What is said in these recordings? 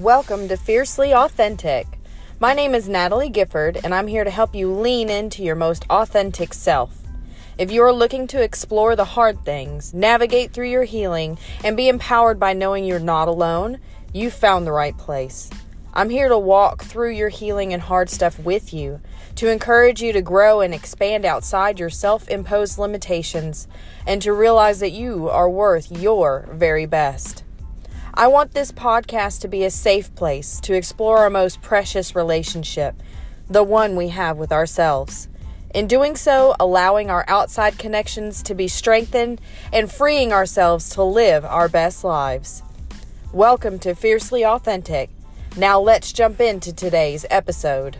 Welcome to Fiercely Authentic. My name is Natalie Gifford, and I'm here to help you lean into your most authentic self. If you are looking to explore the hard things, navigate through your healing, and be empowered by knowing you're not alone, you've found the right place. I'm here to walk through your healing and hard stuff with you, to encourage you to grow and expand outside your self imposed limitations, and to realize that you are worth your very best. I want this podcast to be a safe place to explore our most precious relationship, the one we have with ourselves. In doing so, allowing our outside connections to be strengthened and freeing ourselves to live our best lives. Welcome to Fiercely Authentic now let's jump into today's episode.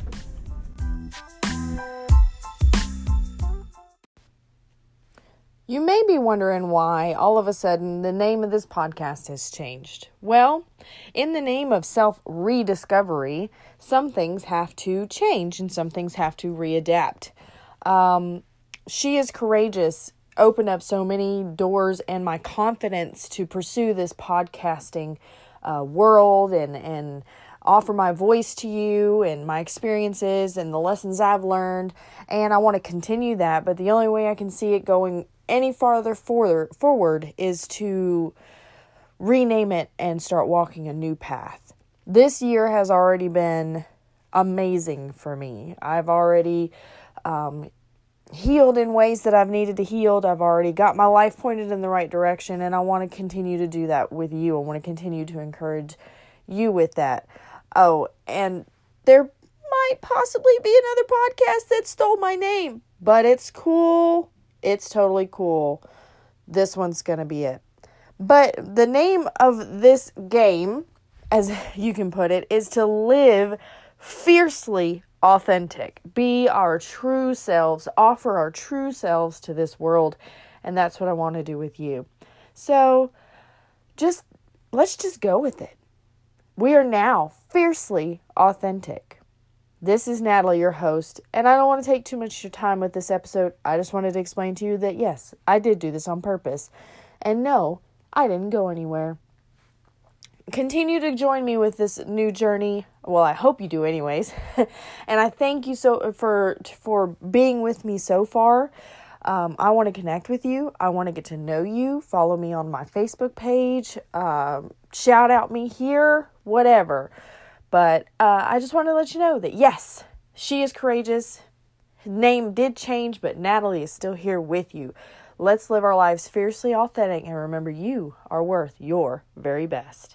You may be wondering why all of a sudden the name of this podcast has changed. Well, in the name of self rediscovery, some things have to change and some things have to readapt. Um, she is courageous opened up so many doors and my confidence to pursue this podcasting uh, world and and offer my voice to you and my experiences and the lessons I've learned. And I want to continue that. But the only way I can see it going any farther forward, forward is to rename it and start walking a new path. This year has already been amazing for me. I've already um, healed in ways that I've needed to heal. I've already got my life pointed in the right direction, and I want to continue to do that with you. I want to continue to encourage you with that. Oh, and there might possibly be another podcast that stole my name, but it's cool. It's totally cool. This one's going to be it. But the name of this game, as you can put it, is to live fiercely authentic, be our true selves, offer our true selves to this world. And that's what I want to do with you. So just let's just go with it. We are now fiercely authentic. This is Natalie, your host, and I don't want to take too much of your time with this episode. I just wanted to explain to you that yes, I did do this on purpose. And no, I didn't go anywhere. Continue to join me with this new journey. Well, I hope you do anyways. and I thank you so for for being with me so far. Um, I want to connect with you. I want to get to know you. Follow me on my Facebook page. Um, shout out me here, whatever. But uh, I just want to let you know that yes, she is courageous. Name did change, but Natalie is still here with you. Let's live our lives fiercely authentic and remember you are worth your very best.